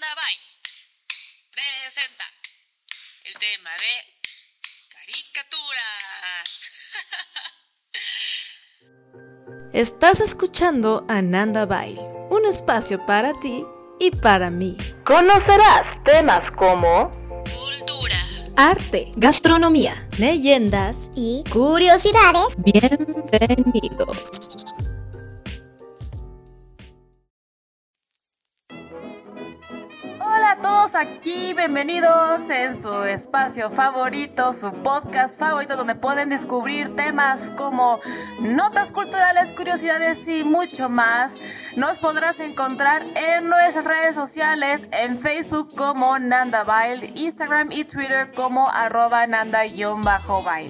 Nanda Bay presenta el tema de caricaturas. Estás escuchando a Nanda Bail, un espacio para ti y para mí. Conocerás temas como Cultura, Arte, gastronomía, leyendas y curiosidades. Bienvenidos. Aquí, bienvenidos en su espacio favorito, su podcast favorito donde pueden descubrir temas como notas culturales, curiosidades y mucho más. Nos podrás encontrar en nuestras redes sociales, en Facebook como Nanda Bail, Instagram y Twitter como arroba nanda-bail,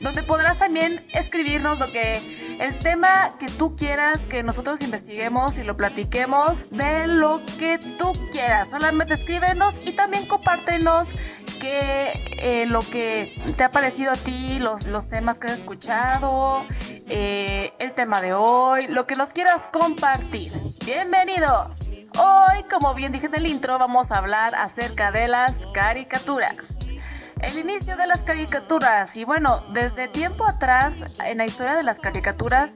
donde podrás también escribirnos lo que el tema que tú quieras que nosotros investiguemos y lo platiquemos de lo que tú quieras. Solamente escríbenos y también compártenos que eh, lo que te ha parecido a ti, los, los temas que has escuchado, eh, el tema de hoy, lo que nos quieras compartir. Bienvenidos. Hoy, como bien dije en el intro, vamos a hablar acerca de las caricaturas. El inicio de las caricaturas. Y bueno, desde tiempo atrás, en la historia de las caricaturas,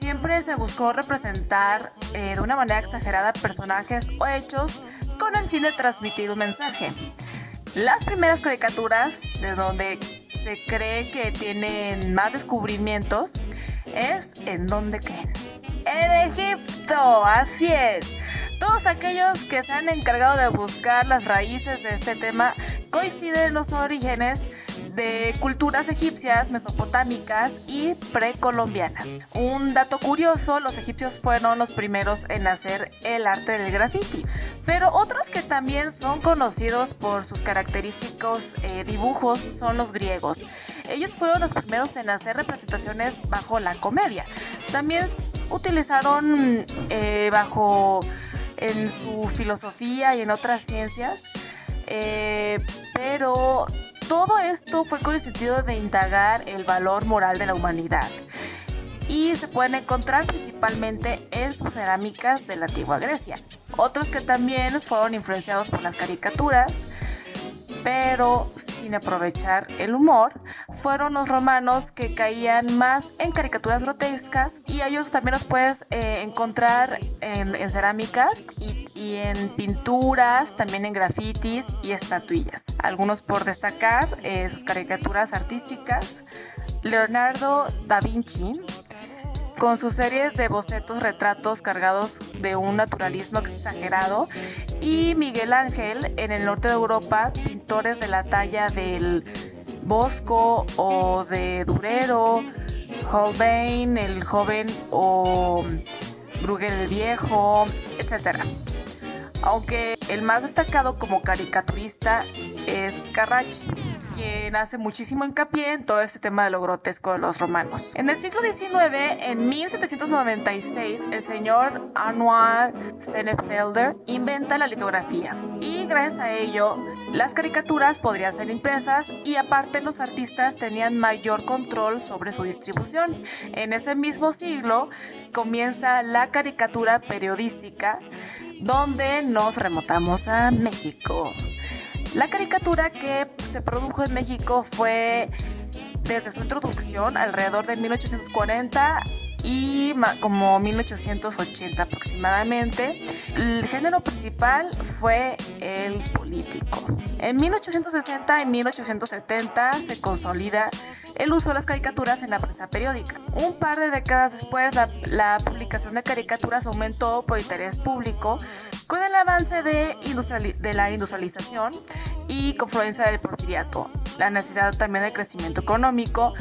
siempre se buscó representar eh, de una manera exagerada personajes o hechos con el fin de transmitir un mensaje. Las primeras caricaturas, de donde se cree que tienen más descubrimientos, es en donde creen. En Egipto, así es. Todos aquellos que se han encargado de buscar las raíces de este tema coinciden en los orígenes de culturas egipcias, mesopotámicas y precolombianas. Un dato curioso, los egipcios fueron los primeros en hacer el arte del graffiti, pero otros que también son conocidos por sus característicos eh, dibujos son los griegos. Ellos fueron los primeros en hacer representaciones bajo la comedia. También utilizaron eh, bajo en su filosofía y en otras ciencias, eh, pero todo esto fue con el sentido de indagar el valor moral de la humanidad y se pueden encontrar principalmente en cerámicas de la antigua Grecia. Otros que también fueron influenciados por las caricaturas, pero sin aprovechar el humor, fueron los romanos que caían más en caricaturas grotescas y ellos también los puedes eh, encontrar en, en cerámicas y, y, en pinturas, también en grafitis y estatuillas. Algunos por destacar eh, sus caricaturas artísticas. Leonardo da Vinci, con sus series de bocetos retratos cargados de un naturalismo exagerado y Miguel Ángel en el norte de Europa, pintores de la talla del Bosco o de Durero, Holbein el joven o Bruegel el viejo, etc. Aunque el más destacado como caricaturista es Carracci quien hace muchísimo hincapié en todo este tema de lo grotesco de los romanos. En el siglo XIX, en 1796, el señor Anual Senefelder inventa la litografía y gracias a ello las caricaturas podrían ser impresas y aparte los artistas tenían mayor control sobre su distribución. En ese mismo siglo comienza la caricatura periodística donde nos remotamos a México. La caricatura que se produjo en México fue desde su introducción alrededor de 1840 y como 1880 aproximadamente. El género principal fue el político. En 1860 y 1870 se consolida el uso de las caricaturas en la prensa periódica. Un par de décadas después, la, la publicación de caricaturas aumentó por interés público con el avance de, de la industrialización y confluencia del porfiriato. La necesidad también de crecimiento económico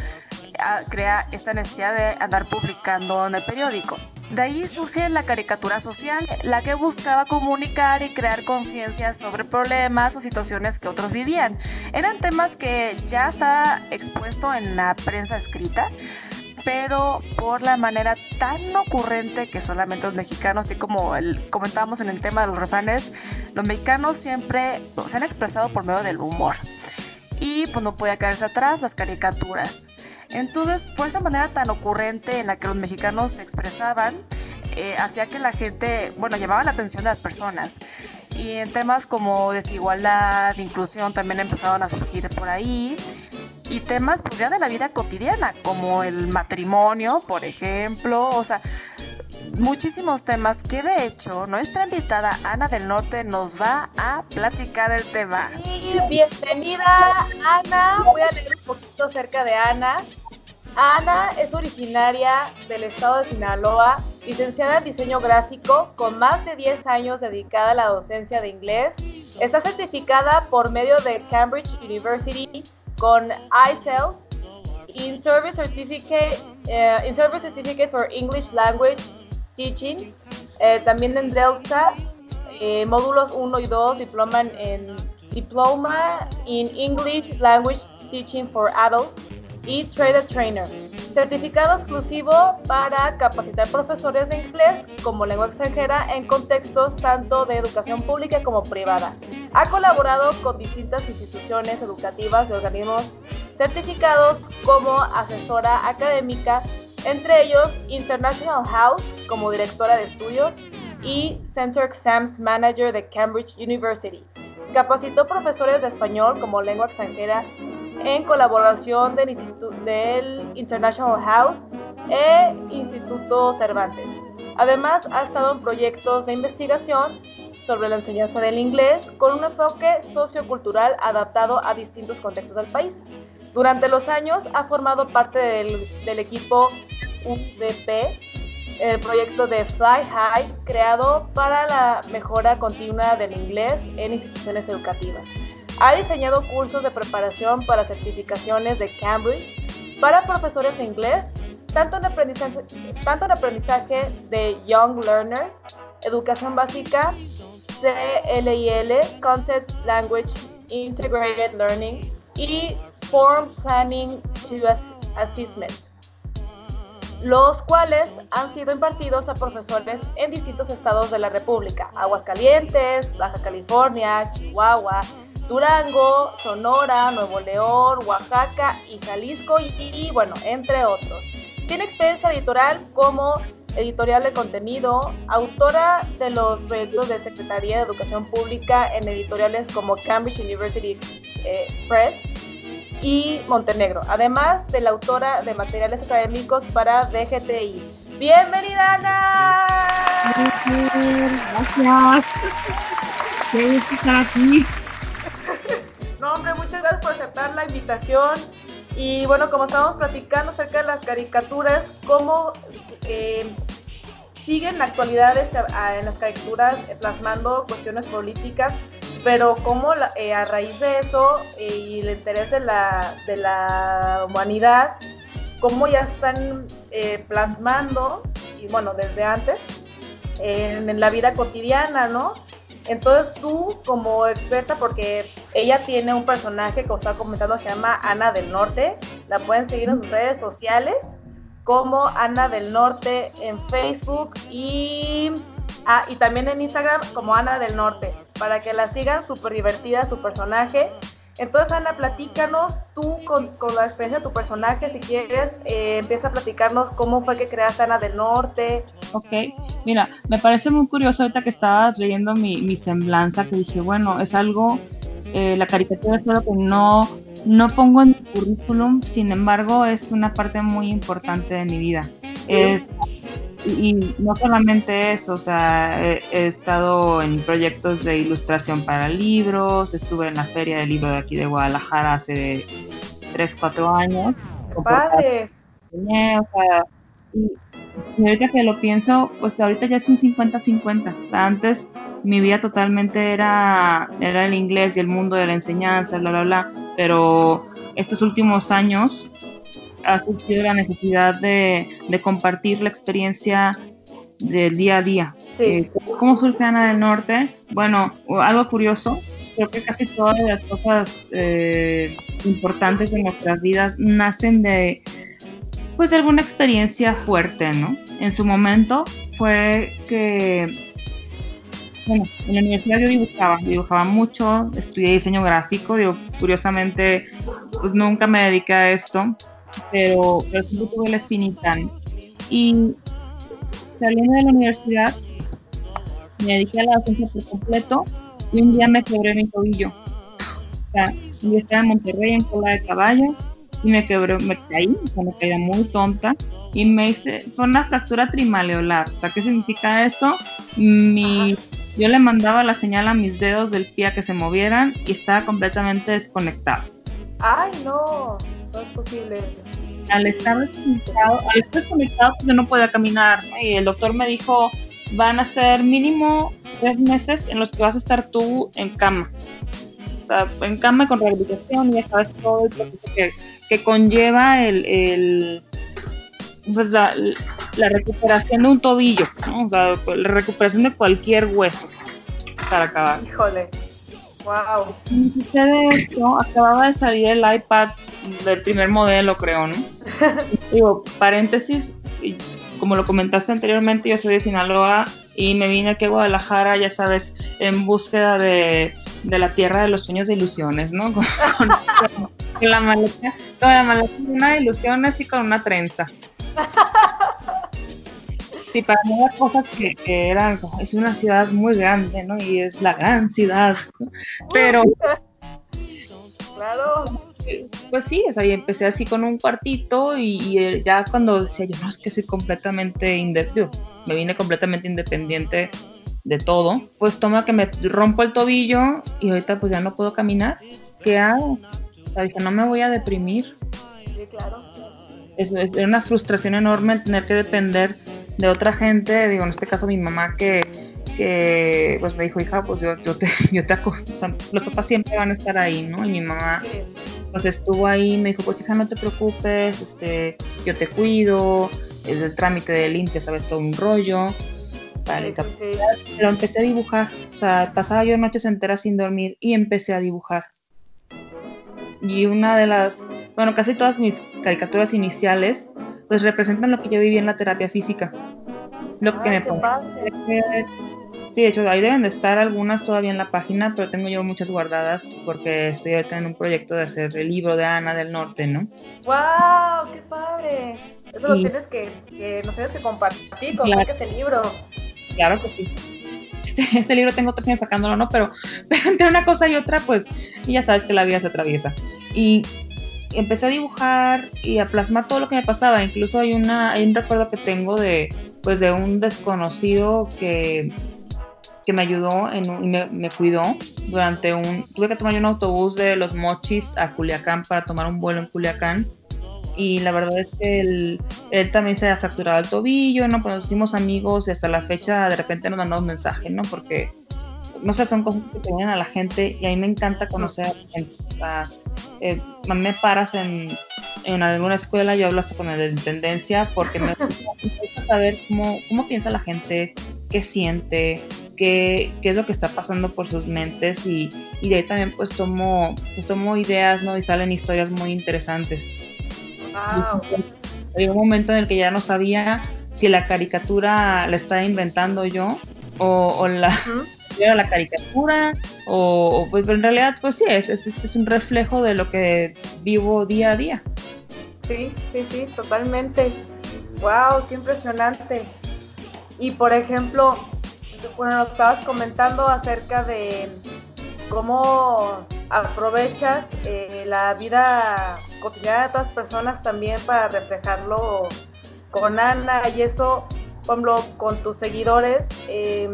crea esta necesidad de andar publicando en el periódico. De ahí surge la caricatura social, la que buscaba comunicar y crear conciencia sobre problemas o situaciones que otros vivían. Eran temas que ya estaba expuesto en la prensa escrita, pero por la manera tan ocurrente que solamente los mexicanos, así como el, comentábamos en el tema de los refranes, los mexicanos siempre se han expresado por medio del humor. Y pues no podía caerse atrás las caricaturas. Entonces, por esa manera tan ocurrente en la que los mexicanos se expresaban, eh, hacía que la gente, bueno, llamaba la atención de las personas. y en temas como desigualdad, inclusión también empezaron a surgir por ahí y temas pues ya de la vida cotidiana como el matrimonio, por ejemplo, o sea, muchísimos temas que de hecho nuestra invitada Ana del Norte nos va a platicar el tema. Y bienvenida Ana, voy a leer un poquito acerca de Ana. Ana es originaria del estado de Sinaloa, licenciada en diseño gráfico, con más de 10 años dedicada a la docencia de inglés. Está certificada por medio de Cambridge University con ICELT in Service Certificate, eh, in Service Certificate for English Language Teaching, eh, también en Delta, eh, módulos 1 y 2, diploma en, Diploma in English Language Teaching for Adults y Trader Trainer. Certificado exclusivo para capacitar profesores de inglés como lengua extranjera en contextos tanto de educación pública como privada. Ha colaborado con distintas instituciones educativas y organismos certificados como asesora académica entre ellos International House como directora de estudios y Center Exams Manager de Cambridge University. Capacitó profesores de español como lengua extranjera en colaboración del, del International House e Instituto Cervantes. Además, ha estado en proyectos de investigación sobre la enseñanza del inglés con un enfoque sociocultural adaptado a distintos contextos del país. Durante los años ha formado parte del, del equipo UDP, el proyecto de Fly High, creado para la mejora continua del inglés en instituciones educativas. Ha diseñado cursos de preparación para certificaciones de Cambridge para profesores de inglés, tanto en aprendizaje, de Young Learners, educación básica, CLIL, Content Language Integrated Learning y Form Planning to Assessment los cuales han sido impartidos a profesores en distintos estados de la República, Aguascalientes, Baja California, Chihuahua, Durango, Sonora, Nuevo León, Oaxaca y Jalisco y, bueno, entre otros. Tiene experiencia editorial como editorial de contenido, autora de los proyectos de Secretaría de Educación Pública en editoriales como Cambridge University eh, Press, y Montenegro, además de la autora de materiales académicos para DGTI. ¡Bienvenida, Ana! Gracias. Qué. La invitación. Y bueno, como estábamos platicando acerca de las caricaturas, cómo eh, siguen la actualidad en las caricaturas plasmando cuestiones políticas pero como eh, a raíz de eso eh, y el interés de la, de la humanidad, cómo ya están eh, plasmando, y bueno, desde antes, en, la vida cotidiana, ¿no? Entonces tú como experta, porque ella tiene un personaje que os estaba comentando, se llama Ana del Norte, la pueden seguir en sus redes sociales como Ana del Norte en Facebook y, ah, y también en Instagram como Ana del Norte para que la sigan, súper divertida su personaje. Entonces, Ana, platícanos tú con, la experiencia de tu personaje, si quieres, eh, empieza a platicarnos cómo fue que creaste Ana del Norte. Ok, mira, me parece muy curioso ahorita que estabas leyendo mi, semblanza, que dije, bueno, es algo, eh, la caricatura es algo que no, no pongo en mi currículum, sin embargo, es una parte muy importante de mi vida. Es y no solamente eso, o sea, he, estado en proyectos de ilustración para libros, estuve en la feria del libro de aquí de Guadalajara hace 3, 4 años. ¡Padre! O sea, y, ahorita que lo pienso, pues ahorita ya es un 50-50. O sea, antes mi vida totalmente era, era el inglés y el mundo de la enseñanza, bla, bla, bla, pero estos últimos años ha surgido la necesidad de, compartir la experiencia del día a día. Eh, ¿Cómo surge Ana del Norte? Bueno, algo curioso, creo que casi todas las cosas eh, importantes de nuestras vidas nacen de, pues, de alguna experiencia fuerte, ¿no? En su momento fue que, bueno, en la universidad yo dibujaba, dibujaba mucho, estudié diseño gráfico, digo, curiosamente, pues nunca me dediqué a esto, pero, pero siempre tuve la espinita. Y saliendo de la universidad, me dediqué a la docencia por completo y un día me quebré mi tobillo. O sea, yo estaba en Monterrey en cola de caballo y me quebré, me caí, me caí muy tonta y me hice, fue una fractura trimaleolar. O sea, ¿qué significa esto? Mi, yo le mandaba la señal a mis dedos del pie a que se movieran y estaba completamente desconectado. Ay, no, no es posible. Al estar desconectado, al estar desconectado yo no podía caminar y el doctor me dijo, van a ser mínimo tres meses en los que vas a estar tú en cama. O sea, en cama con rehabilitación y ya sabes todo el proceso que, que conlleva el, el pues la, la, recuperación de un tobillo, ¿no? o sea, la recuperación de cualquier hueso para acabar. Híjole, wow. Y sucede esto, acababa de salir el iPad del primer modelo, creo, ¿no? Digo, paréntesis, como lo comentaste anteriormente, yo soy de Sinaloa y me vine aquí a Guadalajara, ya sabes, en búsqueda de, de la tierra de los sueños e ilusiones, ¿no? Con, con, con la maleta, con la maleta de una ilusión así con una trenza. Sí, para mí las cosas que, que, eran, es una ciudad muy grande, ¿no? Y es la gran ciudad. Pero... Claro. Pues sí, o sea, y empecé así con un cuartito y, y ya cuando decía yo, no, es que soy completamente independiente, me vine completamente independiente de todo, pues toma que me rompo el tobillo y ahorita pues ya no puedo caminar, ¿qué hago? O sea, dije, no me voy a deprimir. Sí, claro. Es, es una frustración enorme tener que depender de otra gente, digo, en este caso mi mamá que, que pues me dijo, hija, pues yo, yo te, yo te o sea, los papás siempre van a estar ahí, ¿no? Y mi mamá pues estuvo ahí, me dijo, pues hija, no te preocupes, este, yo te cuido, el, el trámite del IMSS, ya sabes, todo un rollo. Vale, Sí, sí, sí. pero empecé a dibujar, o sea, pasaba yo noches enteras sin dormir y empecé a dibujar. Y una de las, bueno, casi todas mis caricaturas iniciales, pues representan lo que yo viví en la terapia física. Lo que me padre. Sí, de hecho, ahí deben de estar algunas todavía en la página, pero tengo yo muchas guardadas porque estoy ahorita en un proyecto de hacer el libro de Ana del Norte, ¿no? ¡Wow! ¡Qué padre! Eso lo Y- tienes que, que nos tienes que compartir con Claro. el libro. Claro que sí. Este, este libro tengo tres años sacándolo, ¿no? Pero, pero entre una cosa y otra, pues y ya sabes que la vida se atraviesa. Y empecé a dibujar y a plasmar todo lo que me pasaba. Incluso hay, una, hay un recuerdo que tengo de, pues, de un desconocido que, que me ayudó en me, cuidó durante un... Tuve que tomar un autobús de Los Mochis a Culiacán para tomar un vuelo en Culiacán. Y la verdad es que él, él también se ha fracturado el tobillo, ¿no? Pues nos hicimos amigos y hasta la fecha de repente nos mandamos mensajes, ¿no? Porque, no sé, son cosas que te vienen a la gente y a mí me encanta conocer a la sea, eh, me paras en, en alguna escuela, yo hablo hasta con el de intendencia porque me gusta, saber cómo, cómo piensa la gente, qué siente, qué, qué es lo que está pasando por sus mentes y, y de ahí también pues tomo, pues tomo ideas, ¿no? Y salen historias muy interesantes. ¡Wow! Hay un momento en el que ya no sabía si la caricatura la estaba inventando yo o, o la. Era la caricatura o, pues en realidad pues sí es, es, es un reflejo de lo que vivo día a día. Sí, sí, sí, totalmente. ¡Wow! ¡Qué impresionante! Y por ejemplo, bueno, nos estabas comentando acerca de cómo aprovechas eh, la vida cotidiana de otras personas también para reflejarlo con Ana y eso, por ejemplo, con tus seguidores. eh,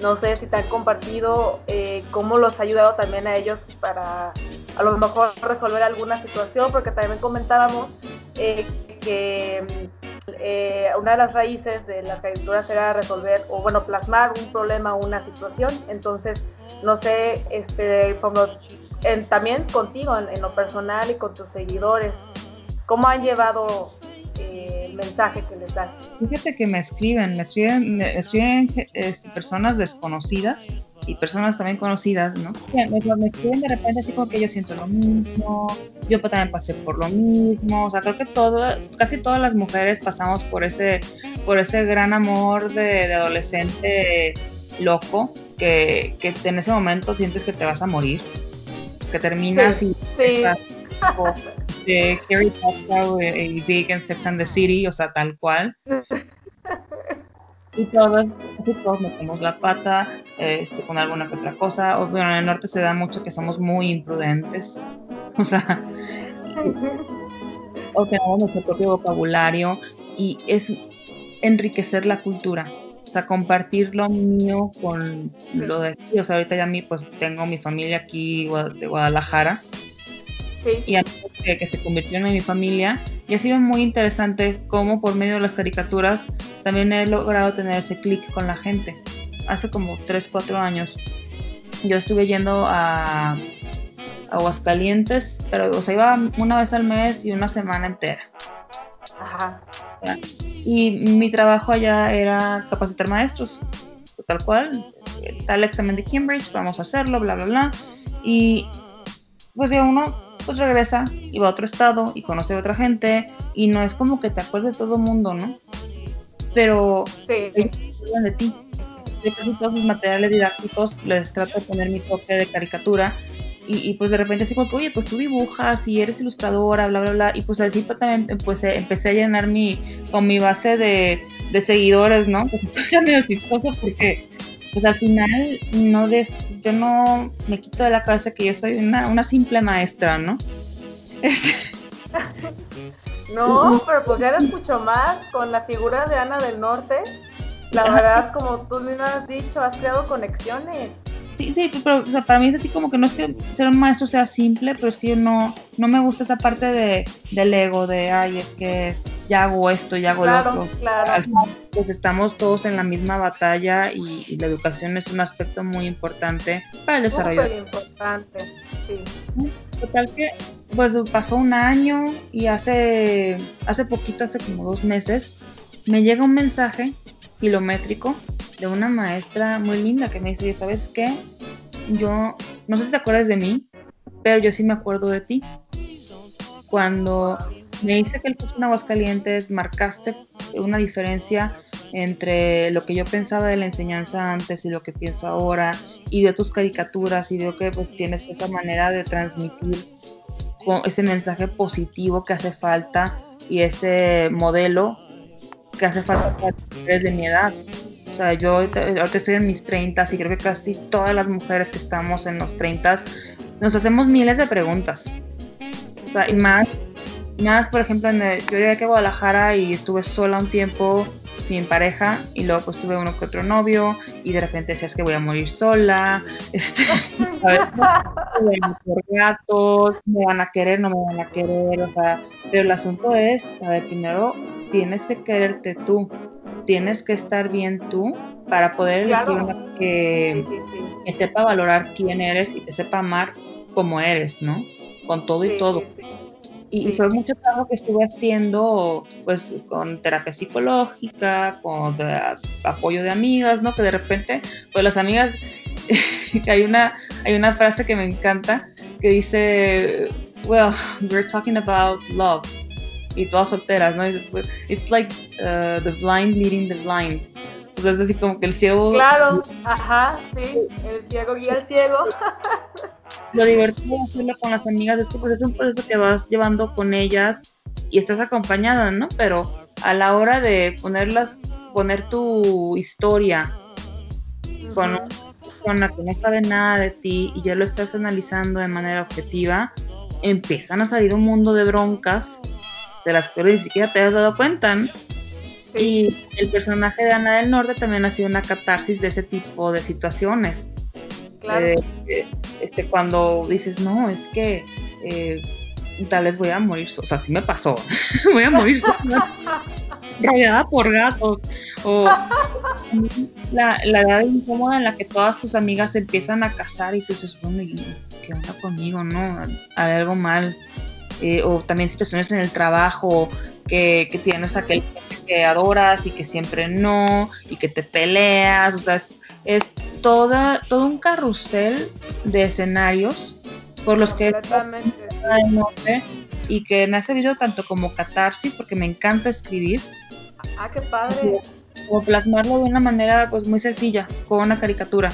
no sé si te han compartido eh, cómo los ha ayudado también a ellos para a lo mejor resolver alguna situación, porque también comentábamos eh, que eh, una de las raíces de las caricaturas era resolver o bueno plasmar un problema o una situación. Entonces, no sé, este, en- también contigo en, lo personal y con tus seguidores, ¿cómo han llevado mensaje que les das? Fíjate que me escriben, me escriben, me escriben este, personas desconocidas y personas también conocidas, ¿no? Me, escriben de repente así como que yo siento lo mismo, yo también pasé por lo mismo, o sea, creo que todo, casi todas las mujeres pasamos por ese, por ese gran amor de, de adolescente loco que, que en ese momento sientes que te vas a morir, que terminas y Sí, estás de Carrie Bradshaw y Big en Sex and the City, o sea, tal cual. y todos, así todos metemos la pata este, con alguna que otra cosa. O, bueno, en el norte se da mucho que somos muy imprudentes. O sea, o tenemos nuestro propio vocabulario y es enriquecer la cultura. O sea, compartir lo mío con lo de aquí. O sea, ahorita ya mí, pues tengo mi familia aquí de Guadalajara. Y a mí, que, que se convirtieron en mi familia. Y ha sido muy interesante cómo por medio de las caricaturas también he logrado tener ese clic con la gente. Hace como 3, 4 años yo estuve yendo a Aguascalientes, pero o sea, iba una vez al mes y una semana entera. Ajá. Y mi trabajo allá era capacitar maestros, tal cual, tal examen de Cambridge, vamos a hacerlo, bla, bla, bla. Y pues ya uno pues regresa y va a otro estado y conoce a otra gente y no es como que te acuerdes de todo el mundo, ¿no? Pero sí. ellos de ti. Yo casi todos mis materiales didácticos les trato de poner mi toque de caricatura y, pues de repente así como que, oye, pues tú dibujas y eres ilustradora, bla, bla, bla. Y pues así también pues, eh, empecé a llenar mi, con mi base de, de seguidores, ¿no? Pues ya medio chistoso porque pues al final no de, yo no me quito de la cabeza que yo soy una, una simple maestra, ¿no? no, pero pues ya la escucho más con la figura de Ana del Norte. La verdad, como tú me has dicho, has creado conexiones. Sí, sí, pero o sea, para mí es así como que no es que ser un maestro sea simple, pero es que yo no, no me gusta esa parte de, del ego, de, ay, es que ya hago esto, ya hago lo otro. Claro. pues estamos todos en la misma batalla y, la educación es un aspecto muy importante para el desarrollo. Muy importante, sí. Total que, pues pasó un año y hace, hace poquito, hace como dos meses, me llega un mensaje kilométrico de una maestra muy linda que me dice, ¿sabes qué? Yo, no sé si te acuerdas de mí, pero yo sí me acuerdo de ti. Cuando me dice que el curso en Aguascalientes marcaste una diferencia entre lo que yo pensaba de la enseñanza antes y lo que pienso ahora, y veo tus caricaturas y veo que pues, tienes esa manera de transmitir ese mensaje positivo que hace falta y ese modelo que hace falta para de mi edad. O sea, yo ahorita estoy en mis 30 y creo que casi todas las mujeres que estamos en los 30 nos hacemos miles de preguntas. O sea, y más, más por ejemplo, en yo llegué a Guadalajara y estuve sola un tiempo sin pareja y luego pues tuve uno que otro novio y de repente decías que voy a morir sola, este, por gatos, me van a querer, no me van a querer, o sea, pero el asunto es, a ver, primero tienes que quererte tú, tienes que estar bien tú para poder elegir una que, sepa valorar quién eres y que sepa amar como eres, ¿no? Con todo y todo. Y, fue mucho trabajo que estuve haciendo, pues, con terapia psicológica, con apoyo de amigas, ¿no? Que de repente, pues las amigas, hay una, hay una frase que me encanta que dice, well, we're talking about love y todas solteras, ¿no? Pues, it's like uh, the blind leading the blind. Entonces, así como que el ciego. Claro, ajá, sí, el ciego guía al ciego. Lo divertido hacerlo con las amigas es que pues, es un proceso que vas llevando con ellas y estás acompañada, ¿no? Pero a la hora de ponerlas, poner tu historia con una persona que no sabe nada de ti y ya lo estás analizando de manera objetiva, empiezan a salir un mundo de broncas de las que ni siquiera te has dado cuenta. Y el personaje de Ana del Norte también ha sido una catarsis de ese tipo de situaciones. Claro. Eh, eh, este, cuando dices, no, es que eh, tal vez voy a morir, o sea, sí me pasó, voy a morir rayada por gatos, o la, la edad incómoda en la que todas tus amigas empiezan a casar y tú dices, bueno, ¿qué onda conmigo? No, hay algo mal. Eh, o también situaciones en el trabajo que, que tienes aquel que adoras y que siempre no, y que te peleas, o sea, es, toda, todo un carrusel de escenarios por los que y que me ha servido tanto como catarsis, porque me encanta escribir. Ah, qué padre. O plasmarlo de una manera pues muy sencilla, con una caricatura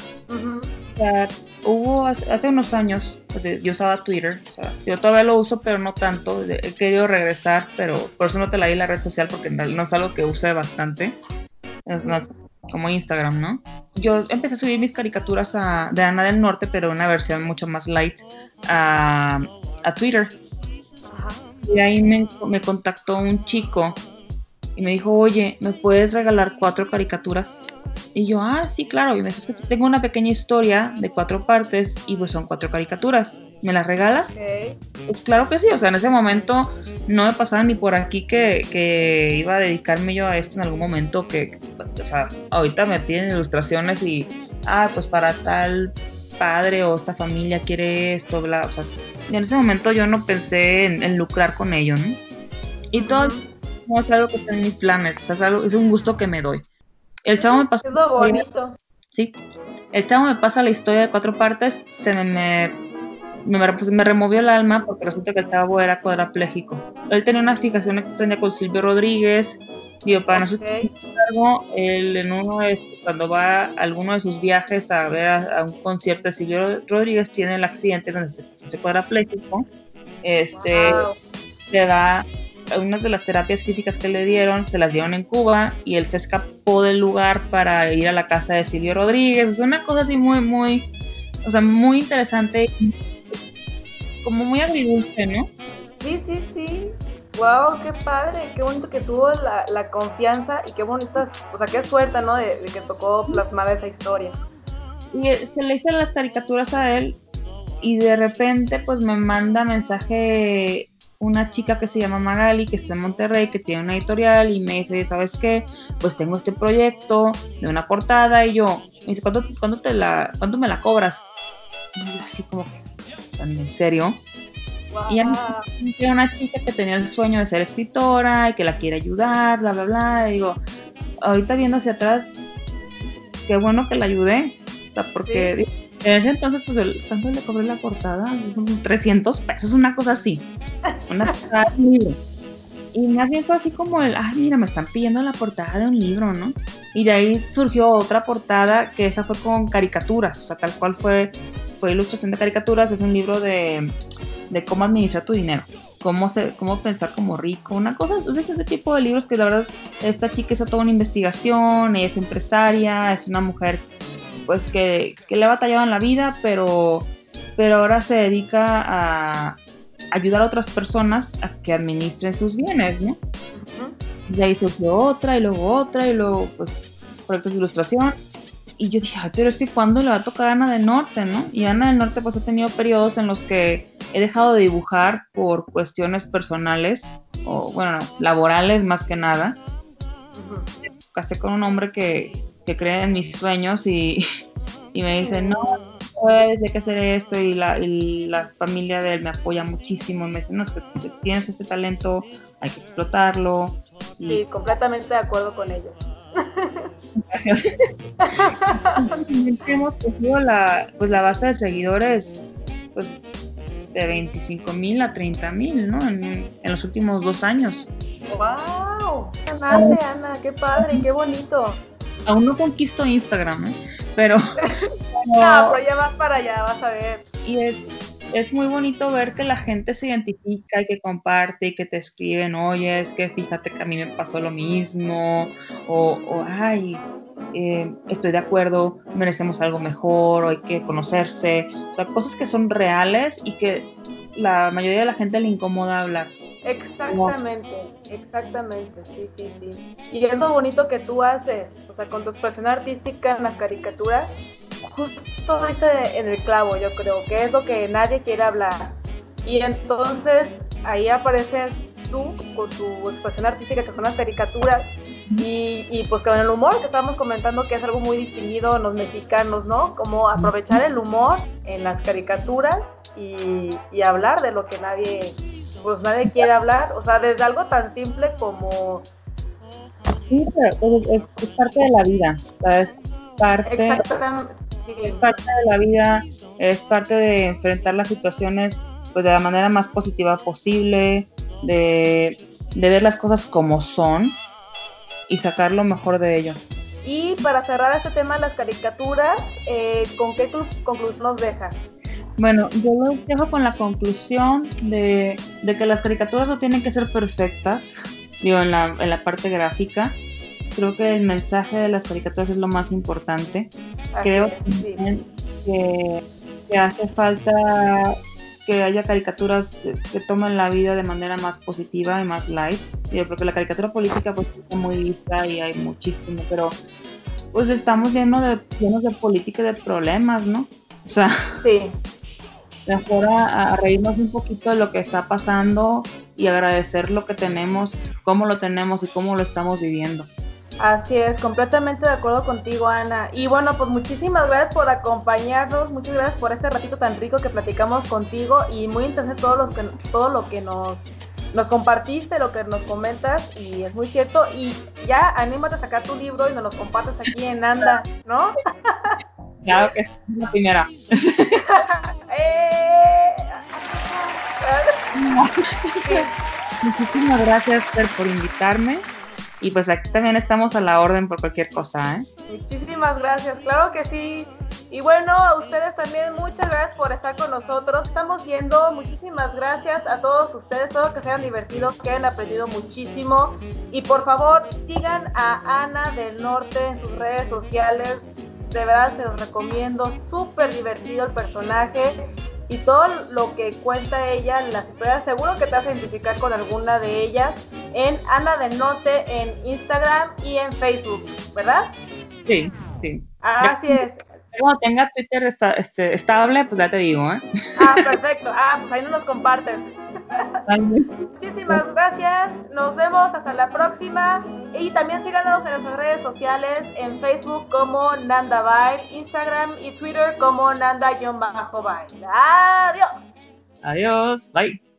hubo hace, unos años, pues, yo usaba Twitter, o sea, yo todavía lo uso, pero no tanto. He querido regresar, pero por eso no te la di la red social porque no es algo que use bastante. como Instagram, ¿no? Yo empecé a subir mis caricaturas a, de Ana del Norte, pero una versión mucho más light a, a Twitter. Y ahí me, me contactó un chico y me dijo, oye, ¿me puedes regalar cuatro caricaturas? Y yo, ah, sí, claro. Y me dice, es que tengo una pequeña historia de cuatro partes y pues son cuatro caricaturas. ¿Me las regalas? Ok. Pues claro que sí. O sea, en ese momento no me pasaba ni por aquí que, que iba a dedicarme yo a esto en algún momento. Que, o sea, ahorita me piden ilustraciones y, ah, pues para tal padre o esta familia quiere esto, bla. O sea, y en ese momento yo no pensé en, en lucrar con ello, ¿no? Y todo no es algo que está en mis planes. O sea, es, algo- es un gusto que me doy. El chavo me pasó Es lo bonito. Sí. El chavo me pasa la historia de cuatro partes, se me, me, me, pues, me removió el alma porque resulta que el chavo era cuadrapléjico. Él tenía una fijación extraña con Silvio Rodríguez. Digo, para nosotros, él en uno de cuando va a alguno de sus viajes a ver a, a un concierto de Silvio Rodríguez, tiene el accidente donde se, se hace cuadrapléjico. Este, Wow. le da unas de las terapias físicas que le dieron, se las dieron en Cuba y él se escapó del lugar para ir a la casa de Silvio Rodríguez. Es una cosa así muy, muy, o sea, muy interesante, como muy agridulce, ¿no? Sí, sí, sí. Wow, qué padre, qué bonito que tuvo la, la confianza y qué bonitas, o sea, qué suerte, ¿no? De, de que tocó plasmar esa historia. Y se le hice las caricaturas a él y de repente pues me manda mensaje una chica que se llama Magali, que está en Monterrey, que tiene una editorial y me dice, ¿sabes qué? Pues tengo este proyecto de una portada y yo, me dice, ¿cuánto, cuánto te la, ¿cuánto me la cobras? Y yo así como que, ¿en serio? Wow. Y ya me Era una chica que tenía el sueño de ser escritora y que la quiere ayudar, bla, bla, bla. Y digo, ahorita viendo hacia atrás, qué bueno que la ayudé. O sea, porque en ese entonces, pues, el- ¿cuánto le cobré la portada? Como 300 pesos, una cosa así. Una portada de un libro. Y más bien fue así como el, ay, mira, me están pidiendo la portada de un libro, ¿no? Y de ahí surgió otra portada que esa fue con caricaturas, o sea, tal cual fue, fue ilustración de caricaturas, es un libro de, de cómo administrar tu dinero, cómo, se, cómo pensar como rico, una cosa, es ese tipo de libros que la verdad, esta chica hizo toda una investigación, ella es empresaria, es una mujer pues que, que le ha batallado en la vida, pero, pero ahora se dedica a ayudar a otras personas a que administren sus bienes, ¿no? Y ahí surgió otra y luego otra y luego pues proyectos de ilustración. Y yo dije, "Ay, pero es que cuando le va a tocar a Ana del Norte, ¿no? Y Ana del Norte pues ha tenido periodos en los que he dejado de dibujar por cuestiones personales o bueno, no, laborales más que nada. Casé con un hombre que, que cree en mis sueños y, y me dice, no, puedes, hay que hacer esto y la, y la familia de él me apoya muchísimo. Me dice, no, es que tienes este talento, hay que explotarlo. Y Sí, completamente de acuerdo con ellos. gracias. hemos cogido la, pues, la base de seguidores pues, de 25 mil a 30 mil, ¿no? En, en los últimos dos años. ¡Wow! ¡Qué grande, Ana! ¡Qué padre! ¡Qué bonito! Aún no conquisto Instagram, ¿eh? Pero, No, pero- ya vas para allá, vas a ver. y es, es muy bonito ver que la gente se identifica y que comparte y que te escriben, oye, es que fíjate que a mí me pasó lo mismo, o, o, ay, eh, estoy de acuerdo, merecemos algo mejor, o hay que conocerse, o sea, cosas que son reales y que la mayoría de la gente le incomoda hablar. Exactamente, exactamente, sí, sí, sí. Y es lo bonito que tú haces, o sea, con tu expresión artística en las caricaturas, justo diste en el clavo, yo creo, que es lo que nadie quiere hablar. Y entonces ahí apareces tú con tu expresión artística, que son las caricaturas, y, y pues con el humor que estábamos comentando, que es algo muy distinguido en los mexicanos, ¿no? Como aprovechar el humor en las caricaturas y, y hablar de lo que nadie pues nadie quiere hablar, o sea, desde algo tan simple como Sí, pero es, es parte de la vida, o sea, es parte, exactamente sí, es parte de la vida, es parte de enfrentar las situaciones pues, de la manera más positiva posible, de, de ver las cosas como son y sacar lo mejor de ello. Y para cerrar este tema de las caricaturas, eh, ¿con qué clu- conclusión nos deja? Bueno, yo lo dejo con la conclusión de, de que las caricaturas no tienen que ser perfectas, digo, en la, en la parte gráfica, creo que el mensaje de las caricaturas es lo más importante. Así Creo es, sí. que, que hace falta que haya caricaturas que, que tomen la vida de manera más positiva y más light. Digo, porque la caricatura política pues está muy vista y hay muchísimo, pero pues estamos llenos de, llenos de política y de problemas, ¿no? O sea, Sí, mejor a, reírnos un poquito de lo que está pasando y agradecer lo que tenemos, cómo lo tenemos y cómo lo estamos viviendo. así es, completamente de acuerdo contigo, Ana. Y bueno, pues muchísimas gracias por acompañarnos, muchas gracias por este ratito tan rico que platicamos contigo y muy interesante todo lo que, todo lo que nos, nos compartiste, lo que nos comentas y es muy cierto. Y ya anímate a sacar tu libro y nos lo compartes aquí en Anda, ¿no? Claro que es la primera. Muchísimas gracias, Fer, por invitarme. Y pues aquí también estamos a la orden por cualquier cosa, ¿eh? Muchísimas gracias, claro que sí. Y bueno, a ustedes también muchas gracias por estar con nosotros. Estamos viendo, muchísimas gracias a todos ustedes, espero que se hayan divertido, que hayan aprendido muchísimo. Y por favor, sigan a Ana del Norte en sus redes sociales. De verdad se los recomiendo, súper divertido el personaje y todo lo que cuenta ella, las historias, seguro que te vas a identificar con alguna de ellas en Ana del Norte en Instagram y en Facebook, ¿verdad? Sí, sí. Así es. Cuando tenga Twitter esta- este, estable, pues ya te digo, ¿eh? Ah, perfecto. Ah, pues ahí no nos comparten. Muchísimas gracias. Nos vemos hasta la próxima. Y también síganos en nuestras redes sociales, en Facebook como Nanda Bail, Instagram y Twitter como Nanda-Bail. Adiós. Adiós, bye.